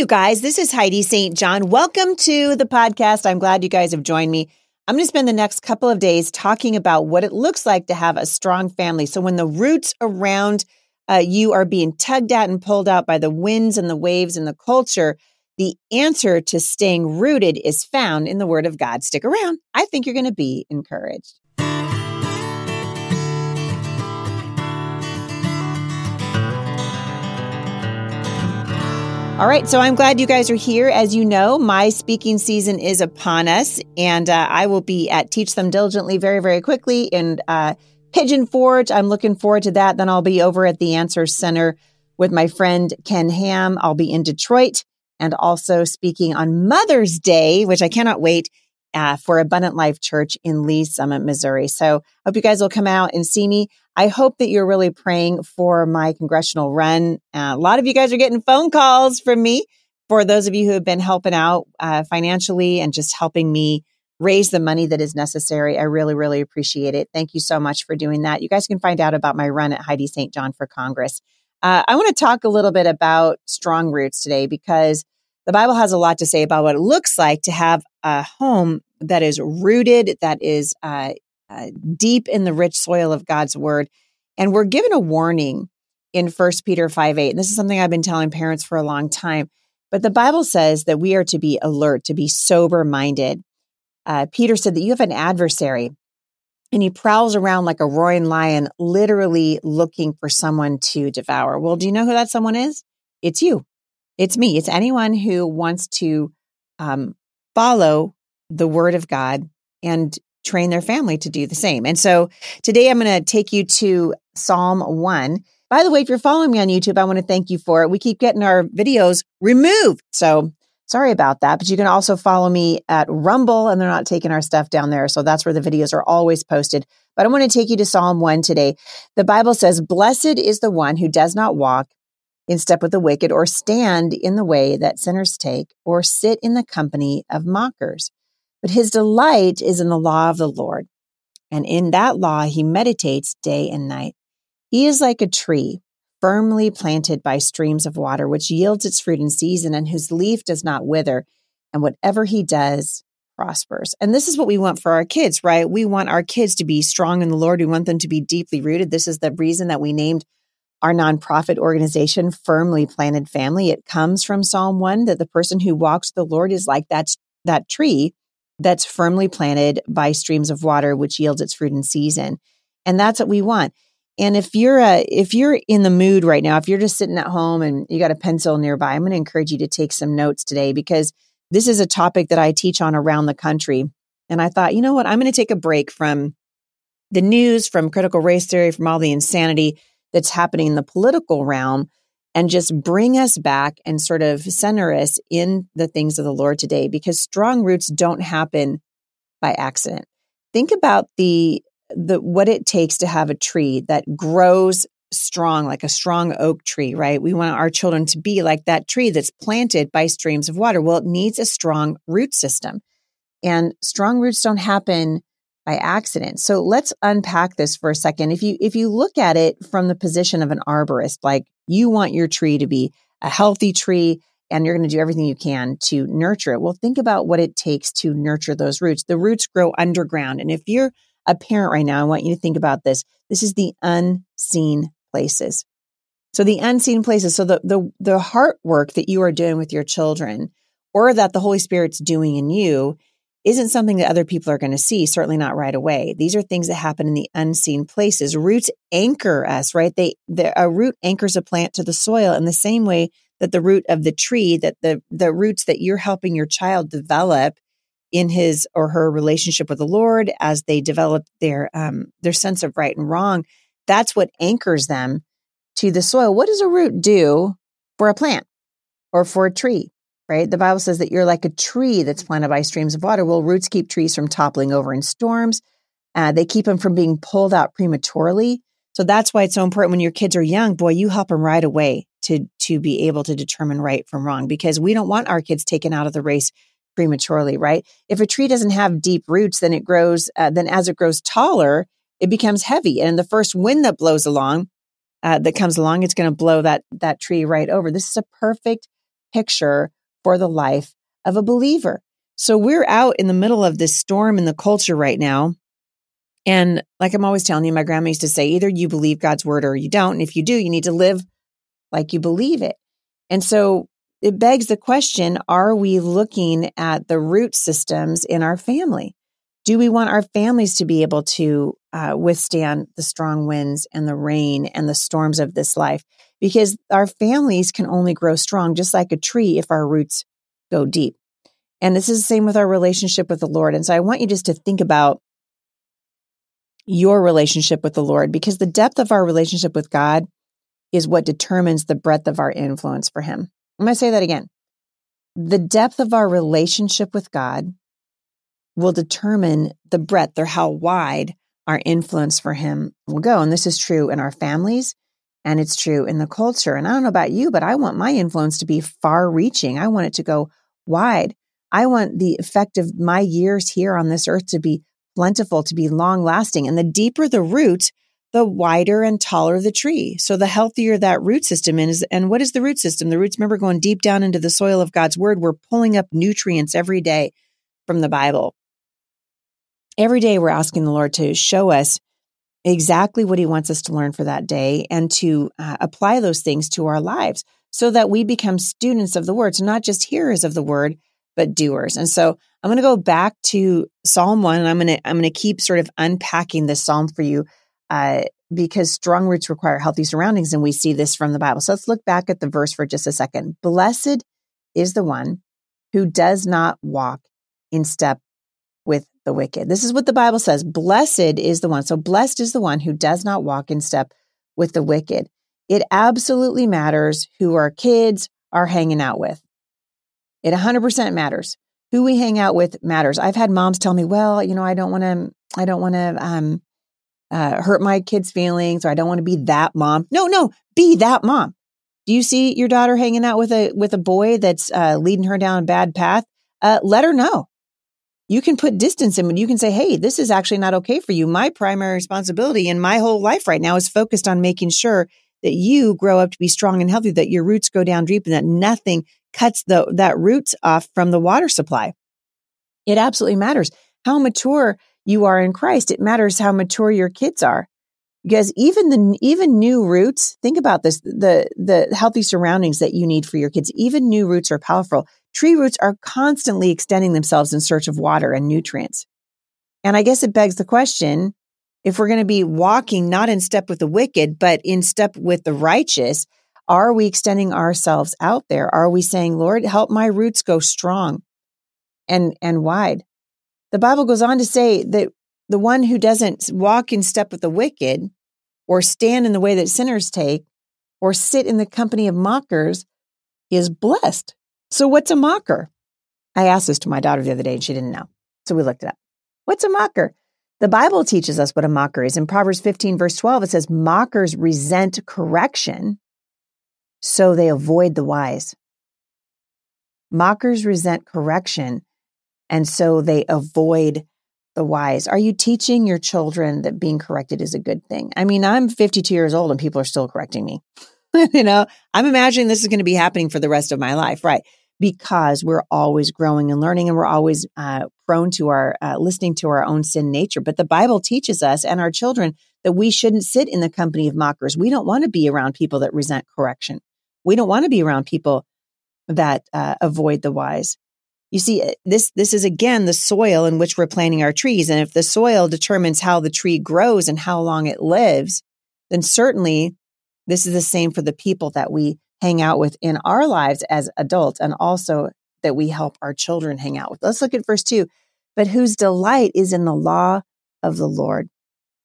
you guys. This is Heidi St. John. Welcome to the podcast. I'm glad you guys have joined me. I'm going to spend the next couple of days talking about what it looks like to have a strong family. So, when the roots around uh, you are being tugged at and pulled out by the winds and the waves and the culture, the answer to staying rooted is found in the Word of God. Stick around. I think you're going to be encouraged. All right, so I'm glad you guys are here. As you know, my speaking season is upon us, and uh, I will be at Teach Them Diligently very, very quickly in uh, Pigeon Forge. I'm looking forward to that. Then I'll be over at the Answer Center with my friend Ken Ham. I'll be in Detroit and also speaking on Mother's Day, which I cannot wait uh, for Abundant Life Church in Lee Summit, Missouri. So hope you guys will come out and see me. I hope that you're really praying for my congressional run. Uh, a lot of you guys are getting phone calls from me. For those of you who have been helping out uh, financially and just helping me raise the money that is necessary, I really, really appreciate it. Thank you so much for doing that. You guys can find out about my run at Heidi St. John for Congress. Uh, I want to talk a little bit about strong roots today because the Bible has a lot to say about what it looks like to have a home that is rooted, that is uh, uh, deep in the rich soil of God's word. And we're given a warning in 1 Peter 5 8. And this is something I've been telling parents for a long time. But the Bible says that we are to be alert, to be sober minded. Uh, Peter said that you have an adversary and he prowls around like a roaring lion, literally looking for someone to devour. Well, do you know who that someone is? It's you. It's me. It's anyone who wants to um, follow the word of God and train their family to do the same. And so today I'm going to take you to Psalm 1. By the way, if you're following me on YouTube, I want to thank you for it. We keep getting our videos removed. So sorry about that. But you can also follow me at Rumble and they're not taking our stuff down there. So that's where the videos are always posted. But I want to take you to Psalm 1 today. The Bible says, Blessed is the one who does not walk in step with the wicked, or stand in the way that sinners take, or sit in the company of mockers. But his delight is in the law of the Lord, and in that law he meditates day and night. He is like a tree firmly planted by streams of water, which yields its fruit in season, and whose leaf does not wither, and whatever he does prospers. And this is what we want for our kids, right? We want our kids to be strong in the Lord. We want them to be deeply rooted. This is the reason that we named our nonprofit organization, Firmly Planted Family. It comes from Psalm 1 that the person who walks the Lord is like that, that tree that's firmly planted by streams of water, which yields its fruit in season. And that's what we want. And if you're a, if you're in the mood right now, if you're just sitting at home and you got a pencil nearby, I'm going to encourage you to take some notes today because this is a topic that I teach on around the country. And I thought, you know what? I'm going to take a break from the news, from critical race theory, from all the insanity that's happening in the political realm and just bring us back and sort of center us in the things of the Lord today because strong roots don't happen by accident. Think about the the what it takes to have a tree that grows strong like a strong oak tree, right? We want our children to be like that tree that's planted by streams of water. Well, it needs a strong root system. And strong roots don't happen by accident. So let's unpack this for a second. If you if you look at it from the position of an arborist, like you want your tree to be a healthy tree and you're going to do everything you can to nurture it. Well, think about what it takes to nurture those roots. The roots grow underground. And if you're a parent right now, I want you to think about this. This is the unseen places. So the unseen places. So the the the heart work that you are doing with your children or that the Holy Spirit's doing in you isn't something that other people are going to see, certainly not right away. These are things that happen in the unseen places. Roots anchor us, right? They, the, a root anchors a plant to the soil in the same way that the root of the tree, that the, the roots that you're helping your child develop in his or her relationship with the Lord as they develop their, um, their sense of right and wrong, that's what anchors them to the soil. What does a root do for a plant or for a tree? Right? The Bible says that you're like a tree that's planted by streams of water. Well, roots keep trees from toppling over in storms. Uh, they keep them from being pulled out prematurely. So that's why it's so important when your kids are young. Boy, you help them right away to to be able to determine right from wrong because we don't want our kids taken out of the race prematurely, right? If a tree doesn't have deep roots, then it grows. Uh, then as it grows taller, it becomes heavy, and the first wind that blows along, uh, that comes along, it's going to blow that that tree right over. This is a perfect picture for the life of a believer. So we're out in the middle of this storm in the culture right now. And like I'm always telling you, my grandma used to say, either you believe God's word or you don't. And if you do, you need to live like you believe it. And so it begs the question are we looking at the root systems in our family? Do we want our families to be able to uh, withstand the strong winds and the rain and the storms of this life? Because our families can only grow strong, just like a tree, if our roots go deep. And this is the same with our relationship with the Lord. And so I want you just to think about your relationship with the Lord because the depth of our relationship with God is what determines the breadth of our influence for Him. I'm going to say that again. The depth of our relationship with God will determine the breadth or how wide our influence for Him will go. And this is true in our families and it's true in the culture. And I don't know about you, but I want my influence to be far reaching. I want it to go wide. I want the effect of my years here on this earth to be plentiful, to be long lasting. And the deeper the root, the wider and taller the tree. So the healthier that root system is. And what is the root system? The roots, remember, going deep down into the soil of God's word. We're pulling up nutrients every day from the Bible. Every day we're asking the Lord to show us exactly what he wants us to learn for that day and to uh, apply those things to our lives so that we become students of the word. So not just hearers of the word, but doers. And so I'm going to go back to Psalm 1 and I'm going to I'm going to keep sort of unpacking this psalm for you uh, because strong roots require healthy surroundings and we see this from the Bible. So let's look back at the verse for just a second. Blessed is the one who does not walk in step the wicked. This is what the Bible says. Blessed is the one. So blessed is the one who does not walk in step with the wicked. It absolutely matters who our kids are hanging out with. It 100% matters. Who we hang out with matters. I've had moms tell me, well, you know, I don't want to, I don't want to, um, uh, hurt my kids' feelings or I don't want to be that mom. No, no, be that mom. Do you see your daughter hanging out with a, with a boy that's, uh, leading her down a bad path? Uh, let her know. You can put distance in, but you can say, Hey, this is actually not okay for you. My primary responsibility in my whole life right now is focused on making sure that you grow up to be strong and healthy, that your roots go down deep and that nothing cuts the, that roots off from the water supply. It absolutely matters how mature you are in Christ. It matters how mature your kids are. Because even the even new roots, think about this, the the healthy surroundings that you need for your kids, even new roots are powerful. Tree roots are constantly extending themselves in search of water and nutrients. And I guess it begs the question, if we're going to be walking not in step with the wicked, but in step with the righteous, are we extending ourselves out there? Are we saying, Lord, help my roots go strong and, and wide? The Bible goes on to say that the one who doesn't walk in step with the wicked or stand in the way that sinners take or sit in the company of mockers is blessed. So what's a mocker? I asked this to my daughter the other day and she didn't know. So we looked it up. What's a mocker? The Bible teaches us what a mocker is. In Proverbs 15, verse 12, it says, Mockers resent correction so they avoid the wise. Mockers resent correction, and so they avoid the wise. Are you teaching your children that being corrected is a good thing? I mean, I'm 52 years old and people are still correcting me. you know, I'm imagining this is going to be happening for the rest of my life, right? Because we're always growing and learning and we're always uh, prone to our uh, listening to our own sin nature. But the Bible teaches us and our children that we shouldn't sit in the company of mockers. We don't want to be around people that resent correction. We don't want to be around people that uh, avoid the wise. You see, uh, this this is again the soil in which we're planting our trees, and if the soil determines how the tree grows and how long it lives, then certainly this is the same for the people that we hang out with in our lives as adults, and also that we help our children hang out with. Let's look at verse two. But whose delight is in the law of the Lord,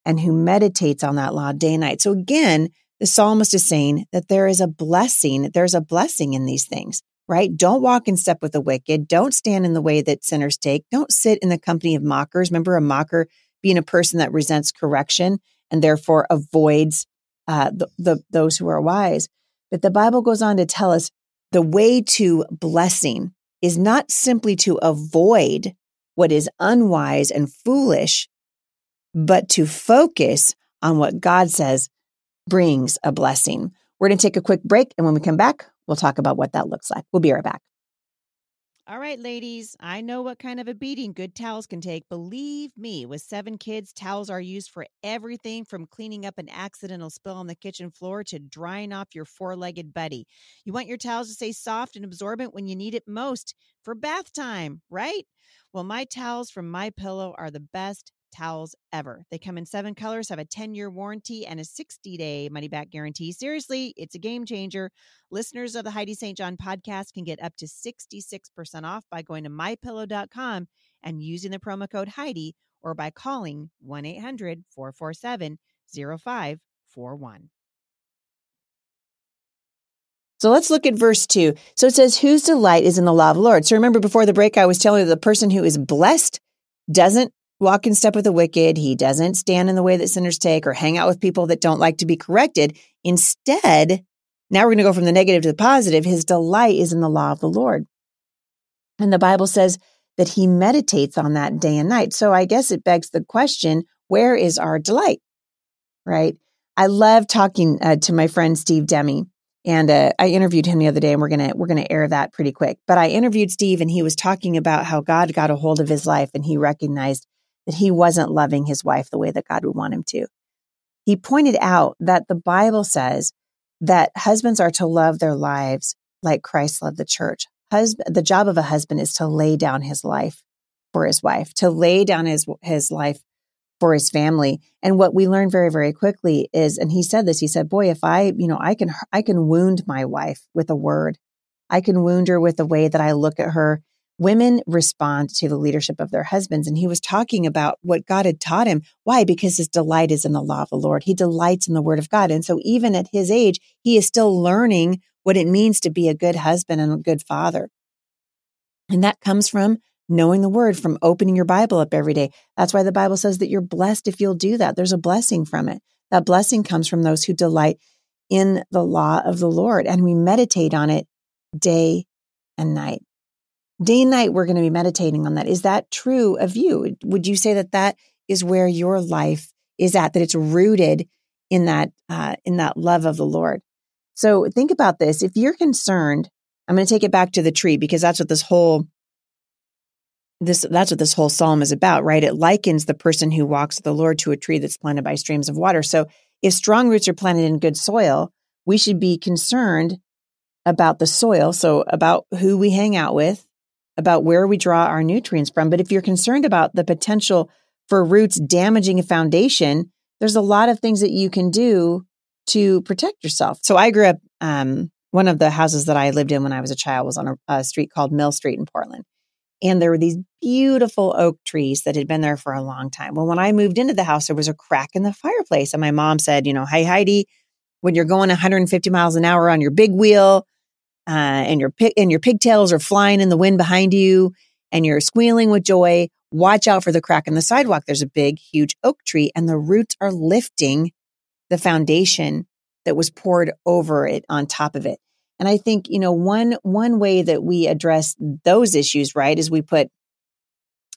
and who meditates on that law day and night. So again, the psalmist is saying that there is a blessing, there's a blessing in these things, right? Don't walk in step with the wicked. Don't stand in the way that sinners take. Don't sit in the company of mockers. Remember, a mocker being a person that resents correction and therefore avoids uh, the, the, those who are wise. But the Bible goes on to tell us the way to blessing is not simply to avoid what is unwise and foolish, but to focus on what God says brings a blessing. We're going to take a quick break. And when we come back, we'll talk about what that looks like. We'll be right back. All right, ladies, I know what kind of a beating good towels can take. Believe me, with seven kids, towels are used for everything from cleaning up an accidental spill on the kitchen floor to drying off your four legged buddy. You want your towels to stay soft and absorbent when you need it most for bath time, right? Well, my towels from My Pillow are the best towels ever. They come in seven colors, have a 10 year warranty, and a 60 day money back guarantee. Seriously, it's a game changer. Listeners of the Heidi St. John podcast can get up to 66% off by going to mypillow.com and using the promo code Heidi or by calling 1 800 447 0541. So let's look at verse two. So it says, Whose delight is in the law of the Lord? So remember before the break, I was telling you the person who is blessed doesn't walk in step with the wicked. He doesn't stand in the way that sinners take or hang out with people that don't like to be corrected. Instead, now we're going to go from the negative to the positive. His delight is in the law of the Lord. And the Bible says that he meditates on that day and night. So I guess it begs the question where is our delight? Right? I love talking uh, to my friend Steve Demme. And uh, I interviewed him the other day, and we're gonna we're gonna air that pretty quick. But I interviewed Steve, and he was talking about how God got a hold of his life, and he recognized that he wasn't loving his wife the way that God would want him to. He pointed out that the Bible says that husbands are to love their lives like Christ loved the church. Husband, the job of a husband is to lay down his life for his wife, to lay down his, his life for his family. And what we learned very, very quickly is, and he said this, he said, boy, if I, you know, I can, I can wound my wife with a word. I can wound her with the way that I look at her women respond to the leadership of their husbands. And he was talking about what God had taught him. Why? Because his delight is in the law of the Lord. He delights in the word of God. And so even at his age, he is still learning what it means to be a good husband and a good father. And that comes from knowing the word, from opening your Bible up every day. That's why the Bible says that you're blessed if you'll do that. There's a blessing from it. That blessing comes from those who delight in the law of the Lord and we meditate on it day and night. Day and night, we're going to be meditating on that. Is that true of you? Would you say that that is where your life is at? That it's rooted in that uh, in that love of the Lord. So think about this. If you're concerned, I'm going to take it back to the tree because that's what this whole this that's what this whole psalm is about, right? It likens the person who walks with the Lord to a tree that's planted by streams of water. So if strong roots are planted in good soil, we should be concerned about the soil, so about who we hang out with, about where we draw our nutrients from. But if you're concerned about the potential for roots damaging a foundation, there's a lot of things that you can do to protect yourself. So I grew up, um, one of the houses that I lived in when I was a child was on a, a street called Mill Street in Portland. And there were these beautiful oak trees that had been there for a long time. Well, when I moved into the house, there was a crack in the fireplace. And my mom said, you know, hey, Heidi, when you're going 150 miles an hour on your big wheel, uh, and your and your pigtails are flying in the wind behind you and you're squealing with joy, watch out for the crack in the sidewalk. There's a big, huge oak tree and the roots are lifting the foundation that was poured over it on top of it. And I think, you know, one, one way that we address those issues, right, is we put,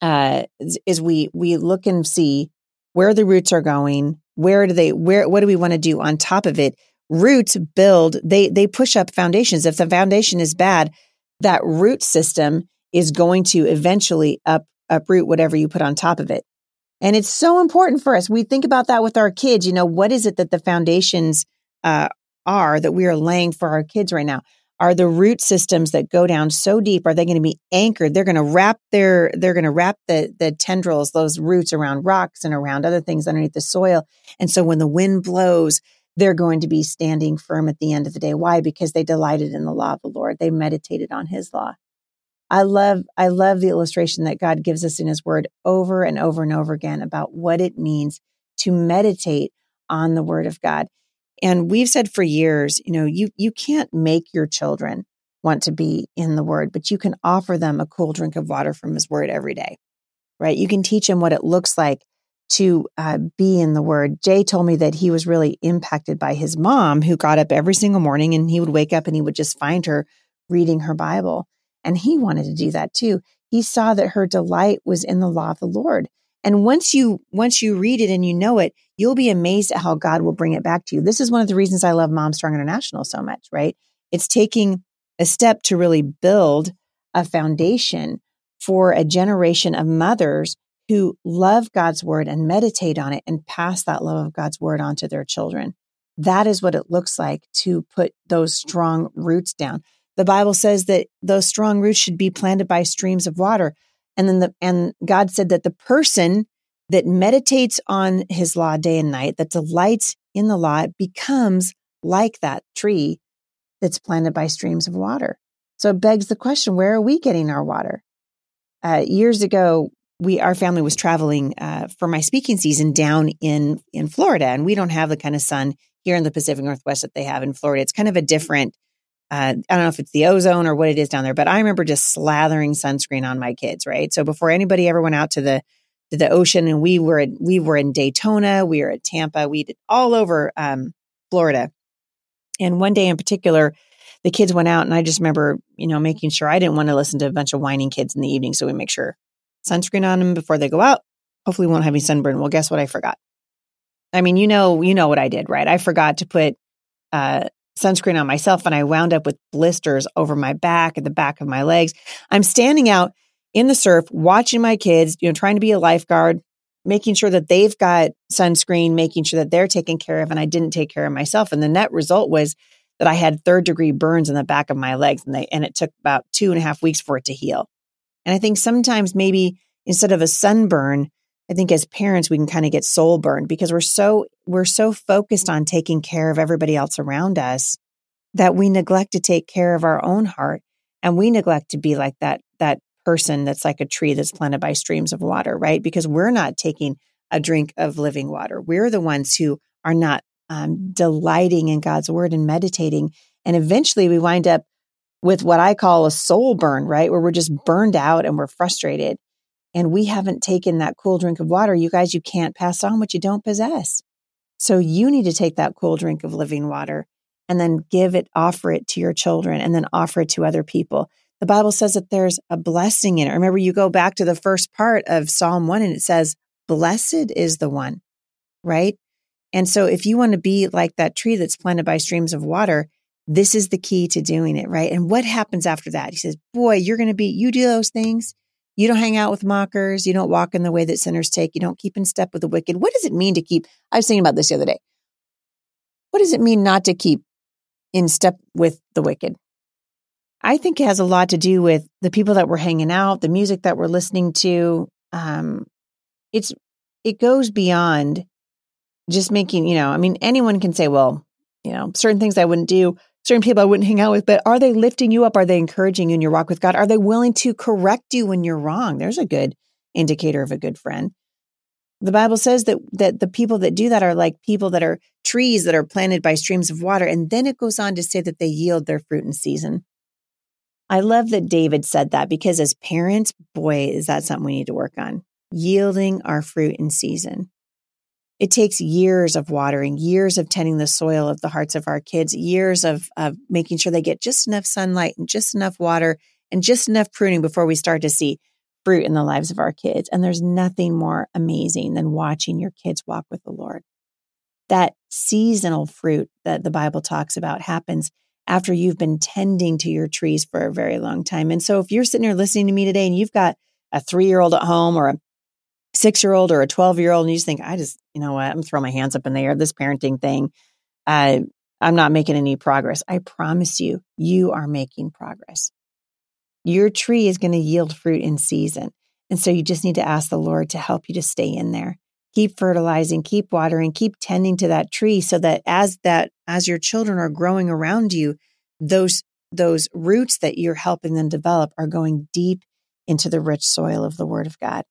uh, is we, we look and see where the roots are going. Where do they, where, what do we want to do on top of it? Roots build, they, they push up foundations. If the foundation is bad, that root system is going to eventually up, uproot whatever you put on top of it. And it's so important for us. We think about that with our kids. You know, what is it that the foundations uh, are that we are laying for our kids right now? Are the root systems that go down so deep? Are they going to be anchored? They're going to wrap their, they're going to wrap the, the tendrils, those roots around rocks and around other things underneath the soil. And so when the wind blows, they're going to be standing firm at the end of the day. Why? Because they delighted in the law of the Lord. They meditated on his law. I love, I love the illustration that God gives us in his word over and over and over again about what it means to meditate on the word of God. And we've said for years, you know, you, you can't make your children want to be in the word, but you can offer them a cool drink of water from his word every day, right? You can teach them what it looks like to uh, be in the word. Jay told me that he was really impacted by his mom, who got up every single morning and he would wake up and he would just find her reading her Bible. And he wanted to do that too. He saw that her delight was in the law of the Lord. And once you once you read it and you know it, you'll be amazed at how God will bring it back to you. This is one of the reasons I love Mom Strong International so much, right? It's taking a step to really build a foundation for a generation of mothers who love God's word and meditate on it and pass that love of God's word on to their children. That is what it looks like to put those strong roots down. The Bible says that those strong roots should be planted by streams of water. And then the, and God said that the person that meditates on his law day and night, that delights in the law, becomes like that tree that's planted by streams of water. So it begs the question, where are we getting our water? Uh, years ago, we our family was traveling uh, for my speaking season down in in Florida, and we don't have the kind of sun here in the Pacific Northwest that they have in Florida. It's kind of a different. Uh, I don't know if it's the ozone or what it is down there, but I remember just slathering sunscreen on my kids. Right, so before anybody ever went out to the to the ocean, and we were we were in Daytona, we were at Tampa, we did all over um, Florida, and one day in particular, the kids went out, and I just remember you know making sure I didn't want to listen to a bunch of whining kids in the evening, so we make sure sunscreen on them before they go out. Hopefully, won't have any sunburn. Well, guess what? I forgot. I mean, you know, you know what I did, right? I forgot to put uh, sunscreen on myself, and I wound up with blisters over my back and the back of my legs. I'm standing out in the surf, watching my kids, you know, trying to be a lifeguard, making sure that they've got sunscreen, making sure that they're taken care of, and I didn't take care of myself. And the net result was that I had third degree burns in the back of my legs, and they and it took about two and a half weeks for it to heal. And I think sometimes maybe instead of a sunburn, I think as parents we can kind of get soul burned because we're so we're so focused on taking care of everybody else around us that we neglect to take care of our own heart and we neglect to be like that that person that's like a tree that's planted by streams of water, right? Because we're not taking a drink of living water. We're the ones who are not um, delighting in God's word and meditating. And eventually we wind up with what I call a soul burn, right? Where we're just burned out and we're frustrated and we haven't taken that cool drink of water. You guys, you can't pass on what you don't possess. So you need to take that cool drink of living water and then give it, offer it to your children and then offer it to other people. The Bible says that there's a blessing in it. Remember, you go back to the first part of Psalm 1 and it says, Blessed is the one, right? And so if you want to be like that tree that's planted by streams of water, this is the key to doing it, right? And what happens after that? He says, Boy, you're going to be, you do those things. You don't hang out with mockers. You don't walk in the way that sinners take. You don't keep in step with the wicked. What does it mean to keep? I was thinking about this the other day. What does it mean not to keep in step with the wicked? I think it has a lot to do with the people that we're hanging out, the music that we're listening to. Um, it's it goes beyond just making, you know, I mean, anyone can say, well, you know, certain things I wouldn't do certain people I wouldn't hang out with, but are they lifting you up? Are they encouraging you in your walk with God? Are they willing to correct you when you're wrong? There's a good indicator of a good friend. The Bible says that that the people that do that are like people that are trees that are planted by streams of water. And then it goes on to say that they yield their fruit in season. I love that David said that because as parents, boy, is that something we need to work on. Yielding our fruit in season. It takes years of watering, years of tending the soil of the hearts of our kids, years of, of making sure they get just enough sunlight and just enough water and just enough pruning before we start to see fruit in the lives of our kids. And there's nothing more amazing than watching your kids walk with the Lord. That seasonal fruit that the Bible talks about happens after you've been tending to your trees for a very long time. And so if you're sitting here listening to me today and you've got a three year old at home or a six year old or a 12 year old and you just think, I just, you know what, I'm throwing my hands up in the air, this parenting thing, uh, I'm not making any progress. I promise you, you are making progress. Your tree is going to yield fruit in season. And so you just need to ask the Lord to help you to stay in there. Keep fertilizing, keep watering, keep tending to that tree so that as that, as your children are growing around you, those, those roots that you're helping them develop are going deep into the rich soil of the word of God.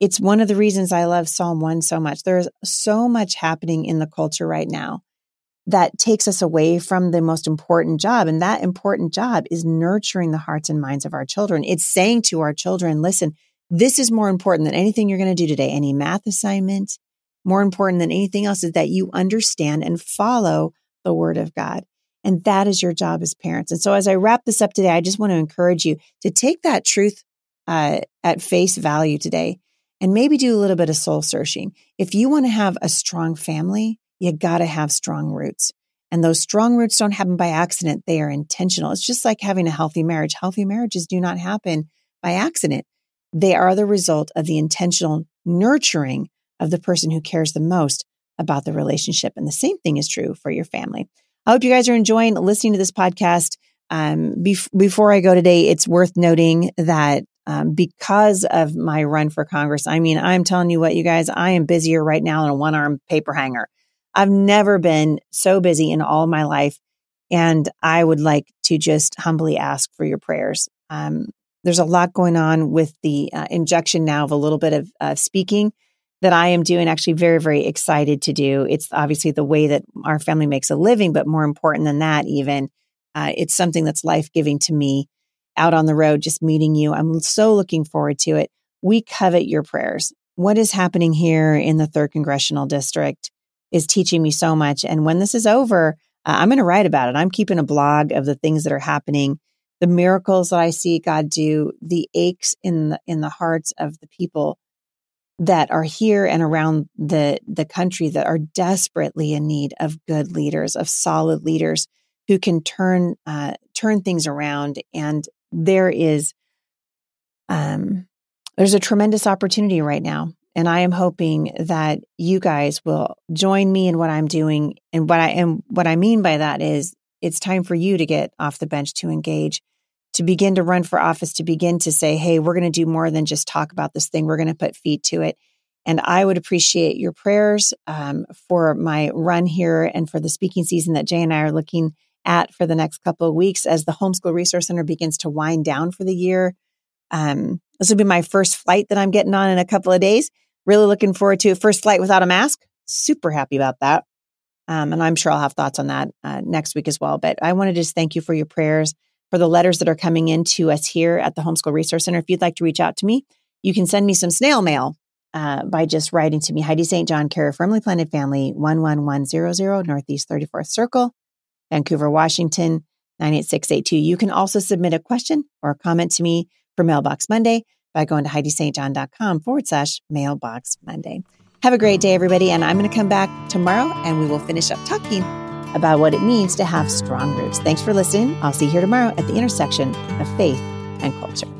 It's one of the reasons I love Psalm 1 so much. There's so much happening in the culture right now that takes us away from the most important job. And that important job is nurturing the hearts and minds of our children. It's saying to our children, listen, this is more important than anything you're going to do today, any math assignment. More important than anything else is that you understand and follow the word of God. And that is your job as parents. And so as I wrap this up today, I just want to encourage you to take that truth uh, at face value today and maybe do a little bit of soul searching. If you want to have a strong family, you got to have strong roots. And those strong roots don't happen by accident. They are intentional. It's just like having a healthy marriage. Healthy marriages do not happen by accident. They are the result of the intentional nurturing of the person who cares the most about the relationship. And the same thing is true for your family. I hope you guys are enjoying listening to this podcast. Um, bef- before I go today, it's worth noting that um, because of my run for Congress, I mean, I'm telling you what, you guys, I am busier right now than a one arm paper hanger. I've never been so busy in all my life. And I would like to just humbly ask for your prayers. Um, there's a lot going on with the uh, injection now of a little bit of uh, speaking that I am doing, actually very, very excited to do. It's obviously the way that our family makes a living, but more important than that, even, uh, it's something that's life giving to me out on the road, just meeting you. I'm so looking forward to it. We covet your prayers. What is happening here in the third congressional district is teaching me so much. And when this is over, uh, I'm going to write about it. I'm keeping a blog of the things that are happening, the miracles that I see God do, the aches in the, in the hearts of the people that are here and around the, the country that are desperately in need of good leaders, of solid leaders who can turn, uh, turn things around. And there is, um, there's a tremendous opportunity right now and I am hoping that you guys will join me in what I'm doing. And what I and what I mean by that is it's time for you to get off the bench to engage, to begin to run for office, to begin to say, hey, we're going to do more than just talk about this thing. We're going to put feet to it. And I would appreciate your prayers um, for my run here and for the speaking season that Jay and I are looking at for the next couple of weeks as the Homeschool Resource Center begins to wind down for the year. Um, this will be my first flight that I'm getting on in a couple of days. Really looking forward to first flight without a mask. Super happy about that. Um, and I'm sure I'll have thoughts on that uh, next week as well. But I want to just thank you for your prayers, for the letters that are coming in to us here at the Homeschool Resource Center. If you'd like to reach out to me, you can send me some snail mail uh, by just writing to me, Heidi St. John, care of Firmly Planted Family, 11100 Northeast 34th Circle, Vancouver, Washington, 98682. You can also submit a question or a comment to me for Mailbox Monday by going to HeidiSt.John.com forward slash mailbox Monday. Have a great day, everybody. And I'm going to come back tomorrow and we will finish up talking about what it means to have strong roots. Thanks for listening. I'll see you here tomorrow at the intersection of faith and culture.